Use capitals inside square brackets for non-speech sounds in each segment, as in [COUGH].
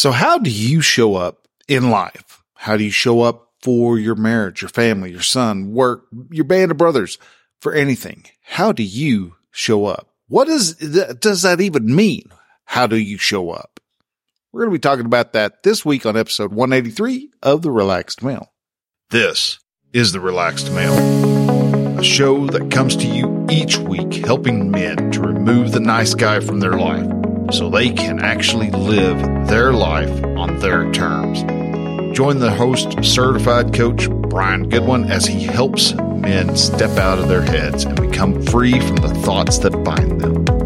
So how do you show up in life? How do you show up for your marriage, your family, your son, work, your band of brothers, for anything? How do you show up? What is, does that even mean? How do you show up? We're going to be talking about that this week on episode 183 of The Relaxed Male. This is The Relaxed Male, a show that comes to you each week helping men to remove the nice guy from their life so they can actually live their life on their terms. Join the host, certified coach Brian Goodwin, as he helps men step out of their heads and become free from the thoughts that bind them.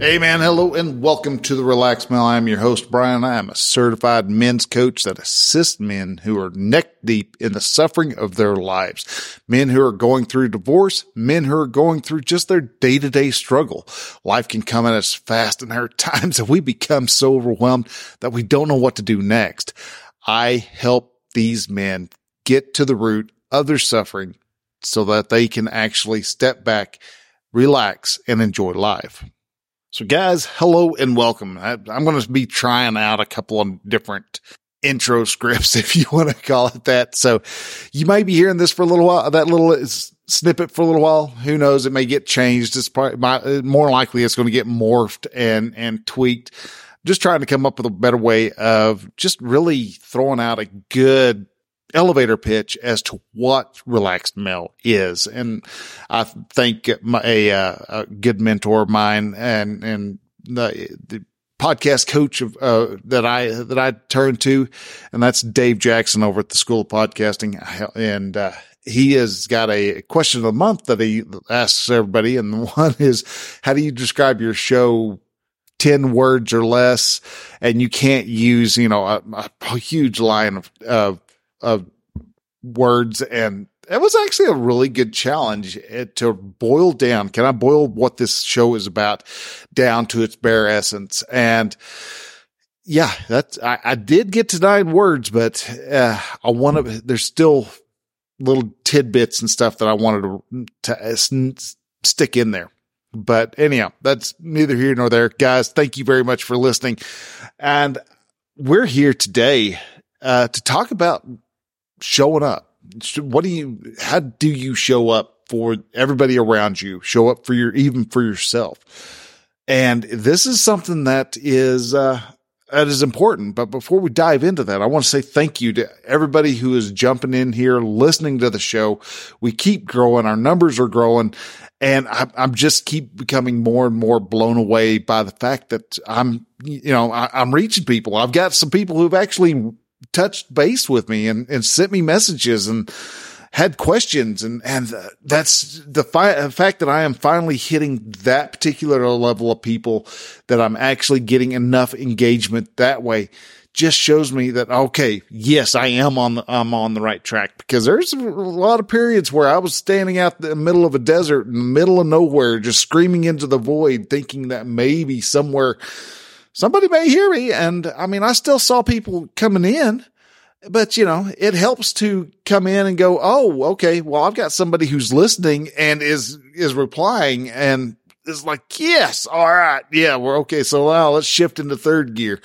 Hey man, hello and welcome to the Relaxed Male. I'm your host, Brian. I am a certified men's coach that assists men who are neck deep in the suffering of their lives. Men who are going through divorce, men who are going through just their day to day struggle. Life can come at us fast and there are times that we become so overwhelmed that we don't know what to do next. I help these men get to the root of their suffering so that they can actually step back, relax and enjoy life. So guys, hello and welcome. I, am going to be trying out a couple of different intro [LAUGHS] scripts, if you want to call it that. So you might be hearing this for a little while, that little uh, snippet for a little while. Who knows? It may get changed. It's probably uh, more likely it's going to get morphed and, and tweaked. Just trying to come up with a better way of just really throwing out a good elevator pitch as to what relaxed male is. And I think my, a, uh, a good mentor of mine and, and the, the podcast coach of, uh, that I, that I turn to, and that's Dave Jackson over at the School of Podcasting. And, uh, he has got a question of the month that he asks everybody. And the [LAUGHS] one is, how do you describe your show 10 words or less and you can't use, you know, a, a huge line of, of of words and it was actually a really good challenge eh, to boil down. Can I boil what this show is about down to its bare essence? And yeah, that's, I, I did get to nine words, but uh, I want to, there's still little tidbits and stuff that I wanted to, to uh, stick in there. But anyhow, that's neither here nor there. Guys, thank you very much for listening. And we're here today uh, to talk about showing up. What do you, how do you show up for everybody around you? Show up for your, even for yourself. And this is something that is, uh, that is important. But before we dive into that, I want to say thank you to everybody who is jumping in here, listening to the show. We keep growing. Our numbers are growing. And I, am just keep becoming more and more blown away by the fact that I'm, you know, I, am reaching people. I've got some people who've actually touched base with me and, and sent me messages and had questions. And, and that's the fi- fact that I am finally hitting that particular level of people that I'm actually getting enough engagement that way just shows me that okay, yes, I am on the I'm on the right track because there's a lot of periods where I was standing out in the middle of a desert in the middle of nowhere, just screaming into the void, thinking that maybe somewhere somebody may hear me. And I mean, I still saw people coming in, but you know, it helps to come in and go, Oh, okay. Well, I've got somebody who's listening and is, is replying and is like, yes, all right. Yeah, we're okay. So now let's shift into third gear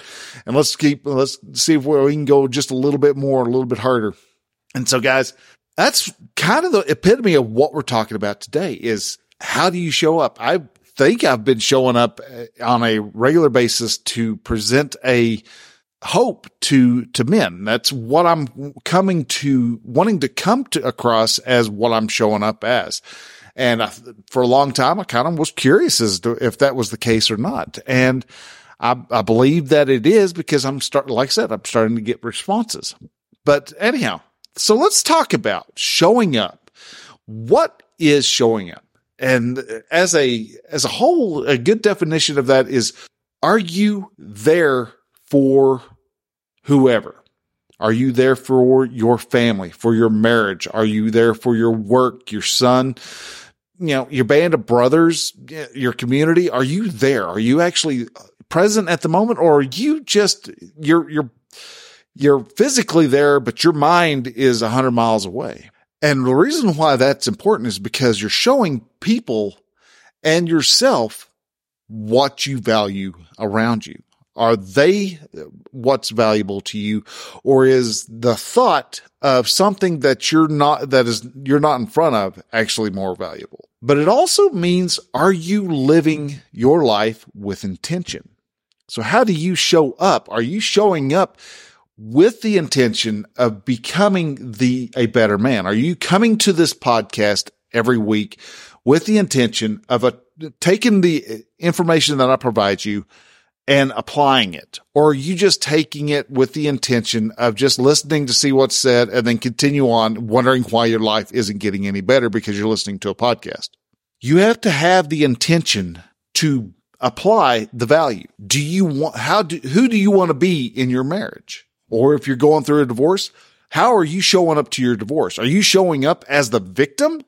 and let's keep, let's see if we can go just a little bit more, a little bit harder. And so guys, that's kind of the epitome of what we're talking about today is how do you show up? I think I've been showing up uh, on a regular basis to present a hope to to men. That's what I'm coming to wanting to come to across as what I'm showing up as. And I, for a long time, I kind of was curious as to if that was the case or not. And I, I believe that it is because I'm starting, like I said, I'm starting to get responses. But anyhow, so let's talk about showing up. What is showing up? And as a, as a whole, a good definition of that is, are you there for whoever? Are you there for your family, for your marriage? Are you there for your work, your son, you know, your band of brothers, your community? Are you there? Are you actually present at the moment or are you just, you're, you're, you're physically there, but your mind is a hundred miles away. And the reason why that's important is because you're showing people and yourself what you value around you. Are they what's valuable to you? Or is the thought of something that you're not, that is, you're not in front of actually more valuable? But it also means, are you living your life with intention? So how do you show up? Are you showing up with the intention of becoming the, a better man? Are you coming to this podcast every week with the intention of a, taking the information that I provide you and applying it? Or are you just taking it with the intention of just listening to see what's said and then continue on wondering why your life isn't getting any better because you're listening to a podcast? You have to have the intention to apply the value. Do you want, how do, who do you want to be in your marriage? Or if you're going through a divorce, how are you showing up to your divorce? Are you showing up as the victim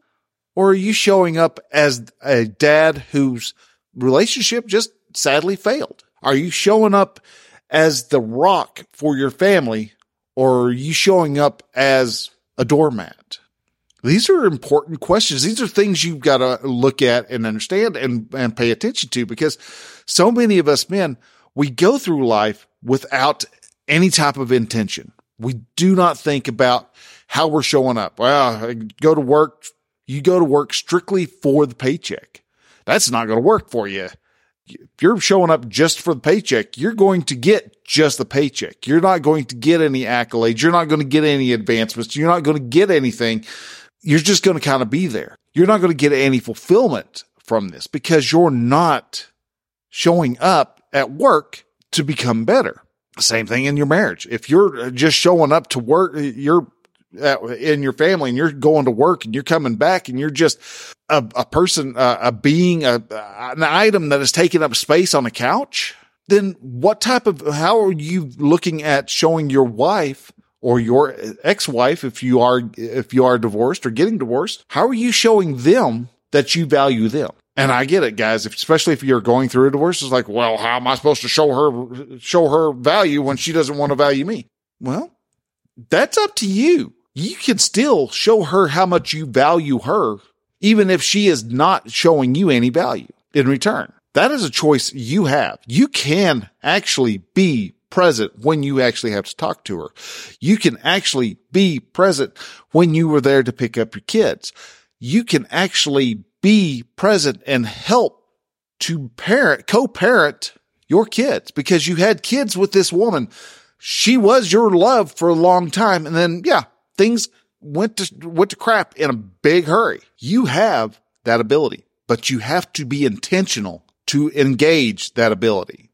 or are you showing up as a dad whose relationship just sadly failed? Are you showing up as the rock for your family or are you showing up as a doormat? These are important questions. These are things you've got to look at and understand and, and pay attention to because so many of us men, we go through life without any type of intention. We do not think about how we're showing up. Well, I go to work. You go to work strictly for the paycheck. That's not going to work for you. If you're showing up just for the paycheck, you're going to get just the paycheck. You're not going to get any accolades. You're not going to get any advancements. You're not going to get anything. You're just going to kind of be there. You're not going to get any fulfillment from this because you're not showing up at work to become better. Same thing in your marriage. If you're uh, just showing up to work, uh, you're in your family and you're going to work and you're coming back and you're just a, a person, uh, a being, a, an item that is taking up space on a couch, then what type of, how are you looking at showing your wife or your ex-wife, if you are, if you are divorced or getting divorced, how are you showing them that you value them? And I get it, guys, especially if you're going through a divorce. It's like, well, how am I supposed to show her, show her value when she doesn't want to value me? Well, that's up to you. You can still show her how much you value her, even if she is not showing you any value in return. That is a choice you have. You can actually be present when you actually have to talk to her. You can actually be present when you were there to pick up your kids. You can actually be present and help to parent, co-parent your kids because you had kids with this woman. She was your love for a long time. And then, yeah, things went to, went to crap in a big hurry. You have that ability, but you have to be intentional to engage that ability.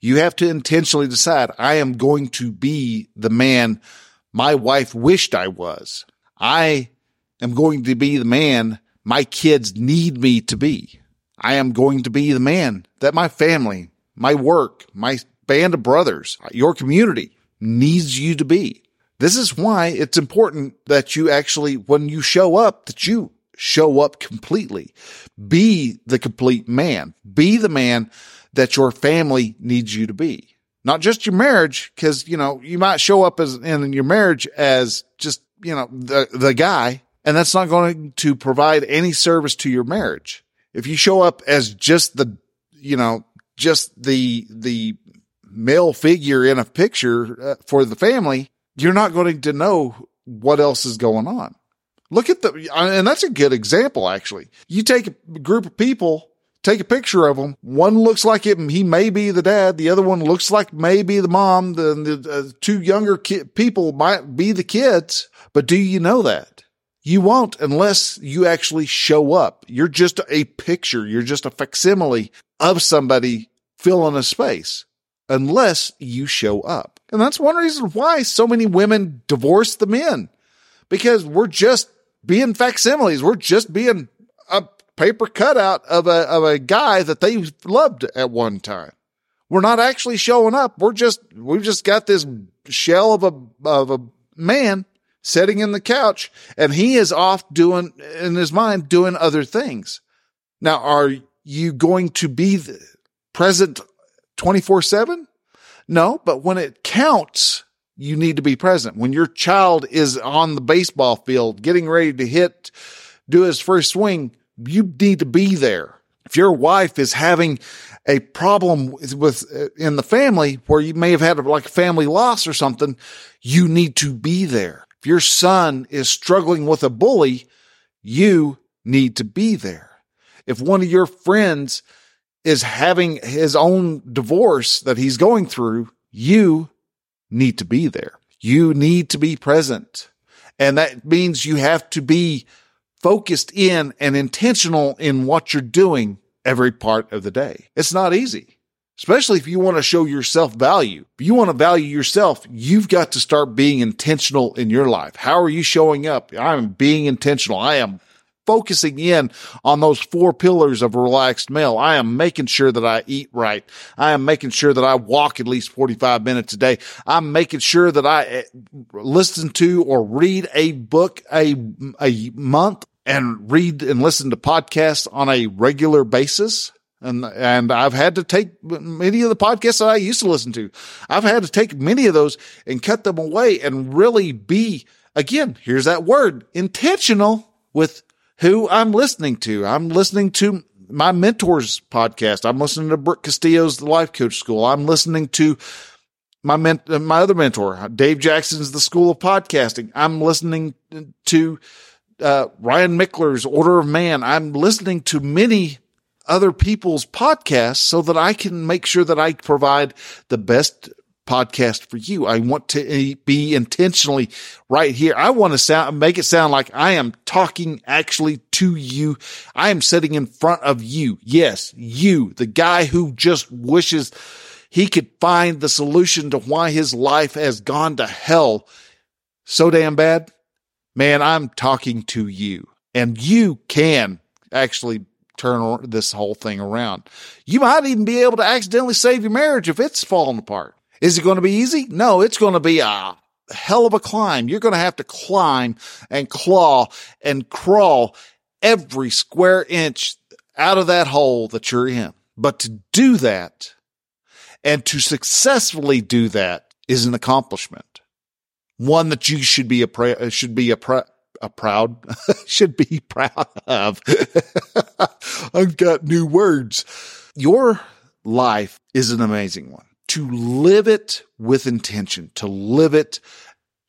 You have to intentionally decide, I am going to be the man my wife wished I was. I am going to be the man my kids need me to be. I am going to be the man that my family, my work, my band of brothers, your community needs you to be. This is why it's important that you actually, when you show up, that you show up completely. Be the complete man. Be the man that your family needs you to be. Not just your marriage, cause, you know, you might show up as in your marriage as just, you know, the, the guy and that's not going to provide any service to your marriage. If you show up as just the, you know, just the, the male figure in a picture uh, for the family, you're not going to know what else is going on. Look at the, and that's a good example, actually. You take a group of people, take a picture of them. One looks like it, he may be the dad. The other one looks like maybe the mom. The, the uh, two younger ki- people might be the kids. But do you know that? You won't unless you actually show up. You're just a picture. You're just a facsimile of somebody filling a space unless you show up. And that's one reason why so many women divorce the men because we're just being facsimiles. We're just being a paper cutout of a, of a guy that they loved at one time. We're not actually showing up. We're just, we've just got this shell of a, of a man sitting in the couch and he is off doing in his mind doing other things. Now, are you going to be present 24 seven? No, but when it counts, you need to be present. When your child is on the baseball field getting ready to hit, do his first swing, you need to be there. If your wife is having a problem with uh, in the family where you may have had like a family loss or something, you need to be there. If your son is struggling with a bully, you need to be there. If one of your friends is having his own divorce that he's going through, you need to be there. You need to be present. And that means you have to be focused in and intentional in what you're doing every part of the day. It's not easy, especially if you want to show yourself value. If you want to value yourself, you've got to start being intentional in your life. How are you showing up? I'm being intentional. I am focusing in on those four pillars of a relaxed meal. I am making sure that I eat right. I am making sure that I walk at least 45 minutes a day. I'm making sure that I eh, listen to or read a book a, a month and read and listen to podcasts on a regular basis. And, and I've had to take many of the podcasts that I used to listen to. I've had to take many of those and cut them away and really be, again, here's that word, intentional with who I'm listening to. I'm listening to my mentors podcast. I'm listening to Brooke Castillo's The Life Coach School. I'm listening to my my other mentor, Dave Jackson's The School of Podcasting. I'm listening to uh, Ryan Michler's Order of Man. I'm listening to many other people's podcasts so that I can make sure that I provide the best podcast for you. I want to be intentionally right here. I want to sound, make it sound like I am talking actually to you. I am sitting in front of you. Yes, you, the guy who just wishes he could find the solution to why his life has gone to hell so damn bad man, I'm talking to you and you can actually turn this whole thing around. You might even be able to accidentally save your marriage if it's falling apart. Is it going to be easy? No, it's going to be a hell of a climb. You're going to have to climb and claw and crawl every square inch out of that hole that you're in. But to do that and to successfully do that is an accomplishment one that you should be a should be a, a proud [LAUGHS] should be proud of. [LAUGHS] I've got new words. Your life is an amazing one. To live it with intention, to live it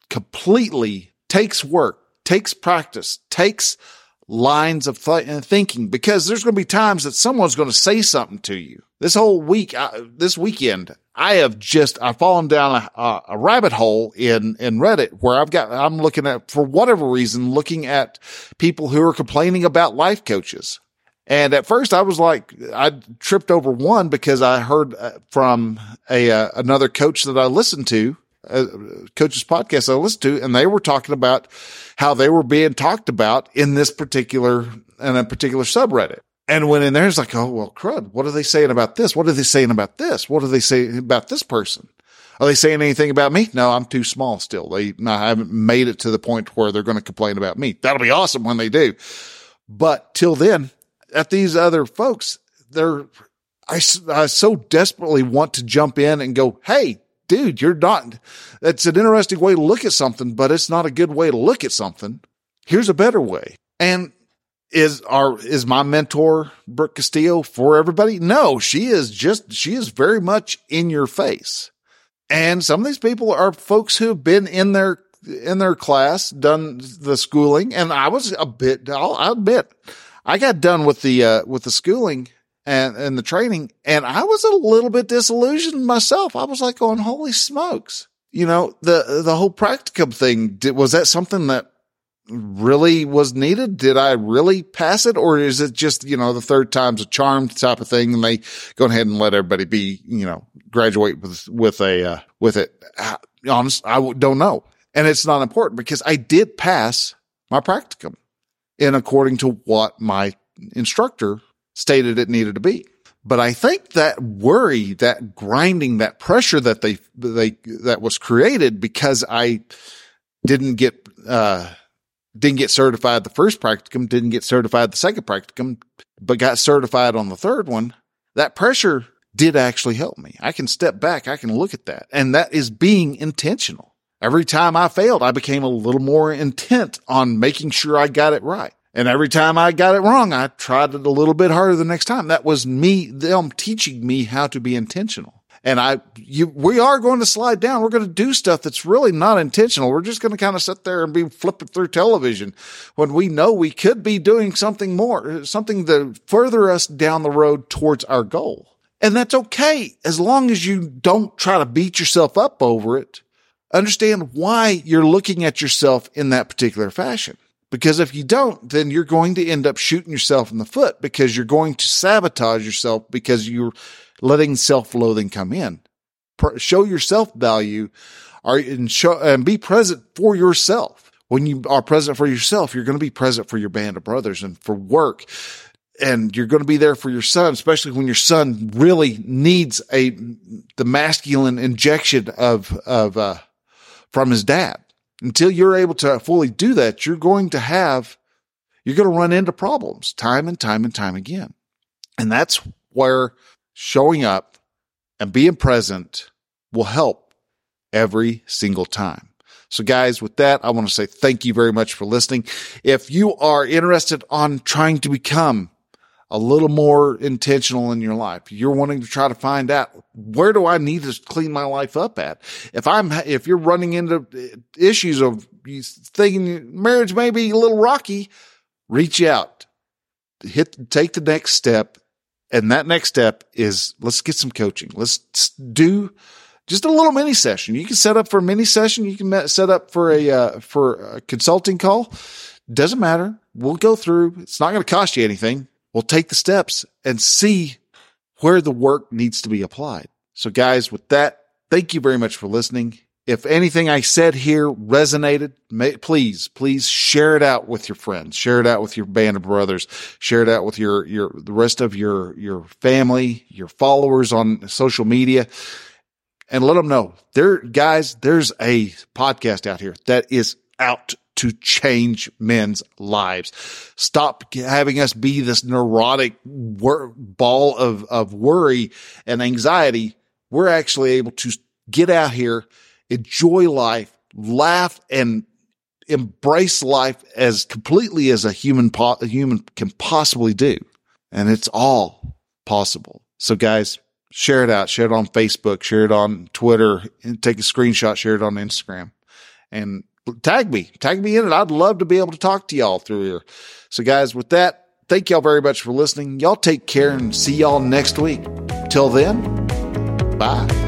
completely takes work, takes practice, takes lines of th- thinking because there's going to be times that someone's going to say something to you. This whole week, uh, this weekend, I have just, I've fallen down a, a, rabbit hole in, in Reddit where I've got, I'm looking at, for whatever reason, looking at people who are complaining about life coaches. And at first I was like, I tripped over one because I heard uh, from a, uh, another coach that I listened to, uh, coach's podcast I listened to, and they were talking about how they were being talked about in this particular, in a particular subreddit and went in there. It's like, oh, well, crud. What are they saying about this? What are they saying about this? What are they saying about this person? Are they saying anything about me? No, I'm too small still. They, I haven't made it to the point where they're going to complain about me. That'll be awesome when they do. But till then, at these other folks, they're, I, I so desperately want to jump in and go, Hey, dude, you're not, that's an interesting way to look at something, but it's not a good way to look at something. Here's a better way. And is our is my mentor Brooke Castillo for everybody? No, she is just she is very much in your face. And some of these people are folks who have been in their in their class, done the schooling, and I was a bit. I'll, I'll admit, I got done with the uh, with the schooling and and the training, and I was a little bit disillusioned myself. I was like, "Going, holy smokes!" You know the the whole practicum thing. Was that something that really was needed? Did I really pass it? Or is it just, you know, the third time's a charm type of thing and they go ahead and let everybody be, you know, graduate with, with a, uh, with it? Honest, I don't know. And it's not important because I did pass my practicum in according to what my instructor stated it needed to be. But I think that worry, that grinding, that pressure that they, they, that was created because I didn't get, uh, didn't get certified the first practicum, didn't get certified the second practicum, but got certified on the third one. That pressure did actually help me. I can step back. I can look at that. And that is being intentional. Every time I failed, I became a little more intent on making sure I got it right. And every time I got it wrong, I tried it a little bit harder the next time. That was me, them teaching me how to be intentional. And I, you, we are going to slide down. We're going to do stuff that's really not intentional. We're just going to kind of sit there and be flipping through television when we know we could be doing something more, something to further us down the road towards our goal. And that's okay as long as you don't try to beat yourself up over it. Understand why you're looking at yourself in that particular fashion. Because if you don't, then you're going to end up shooting yourself in the foot because you're going to sabotage yourself because you're letting self-loathing come in. Show your self-value are and show and be present for yourself. When you are present for yourself, you're going to be present for your band of brothers and for work. And you're going to be there for your son, especially when your son really needs a, the masculine injection of, of, uh, from his dad. Until you're able to fully do that, you're going to have, you're going to run into problems time and time and time again. And that's where showing up and being present will help every single time. So guys, with that, I want to say thank you very much for listening. If you are interested on trying to become a little more intentional in your life, you're wanting to try to find out where do I need to clean my life up at? If I'm, if you're running into issues of you thinking marriage may be a little rocky, reach out, hit, take the next step and that next step is let's get some coaching. Let's do just a little mini session. You can set up for a mini session. You can set up for a, uh, for a consulting call. Doesn't matter. We'll go through. It's not going to cost you anything. We'll take the steps and see where the work needs to be applied. So guys, with that, thank you very much for listening. If anything I said here resonated, may, please, please share it out with your friends, share it out with your band of brothers, share it out with your, your, the rest of your, your family, your followers on social media and let them know there, guys, there's a podcast out here that is out to change men's lives. Stop having us be this neurotic wor- ball of, of worry and anxiety. We're actually able to get out here enjoy life, laugh and embrace life as completely as a human, po- a human can possibly do. And it's all possible. So guys, share it out, share it on Facebook, share it on Twitter, take a screenshot, share it on Instagram and tag me, tag me in it. I'd love to be able to talk to y'all through here. So guys, with that, thank y'all very much for listening. Y'all take care and see y'all next week. Till then, bye.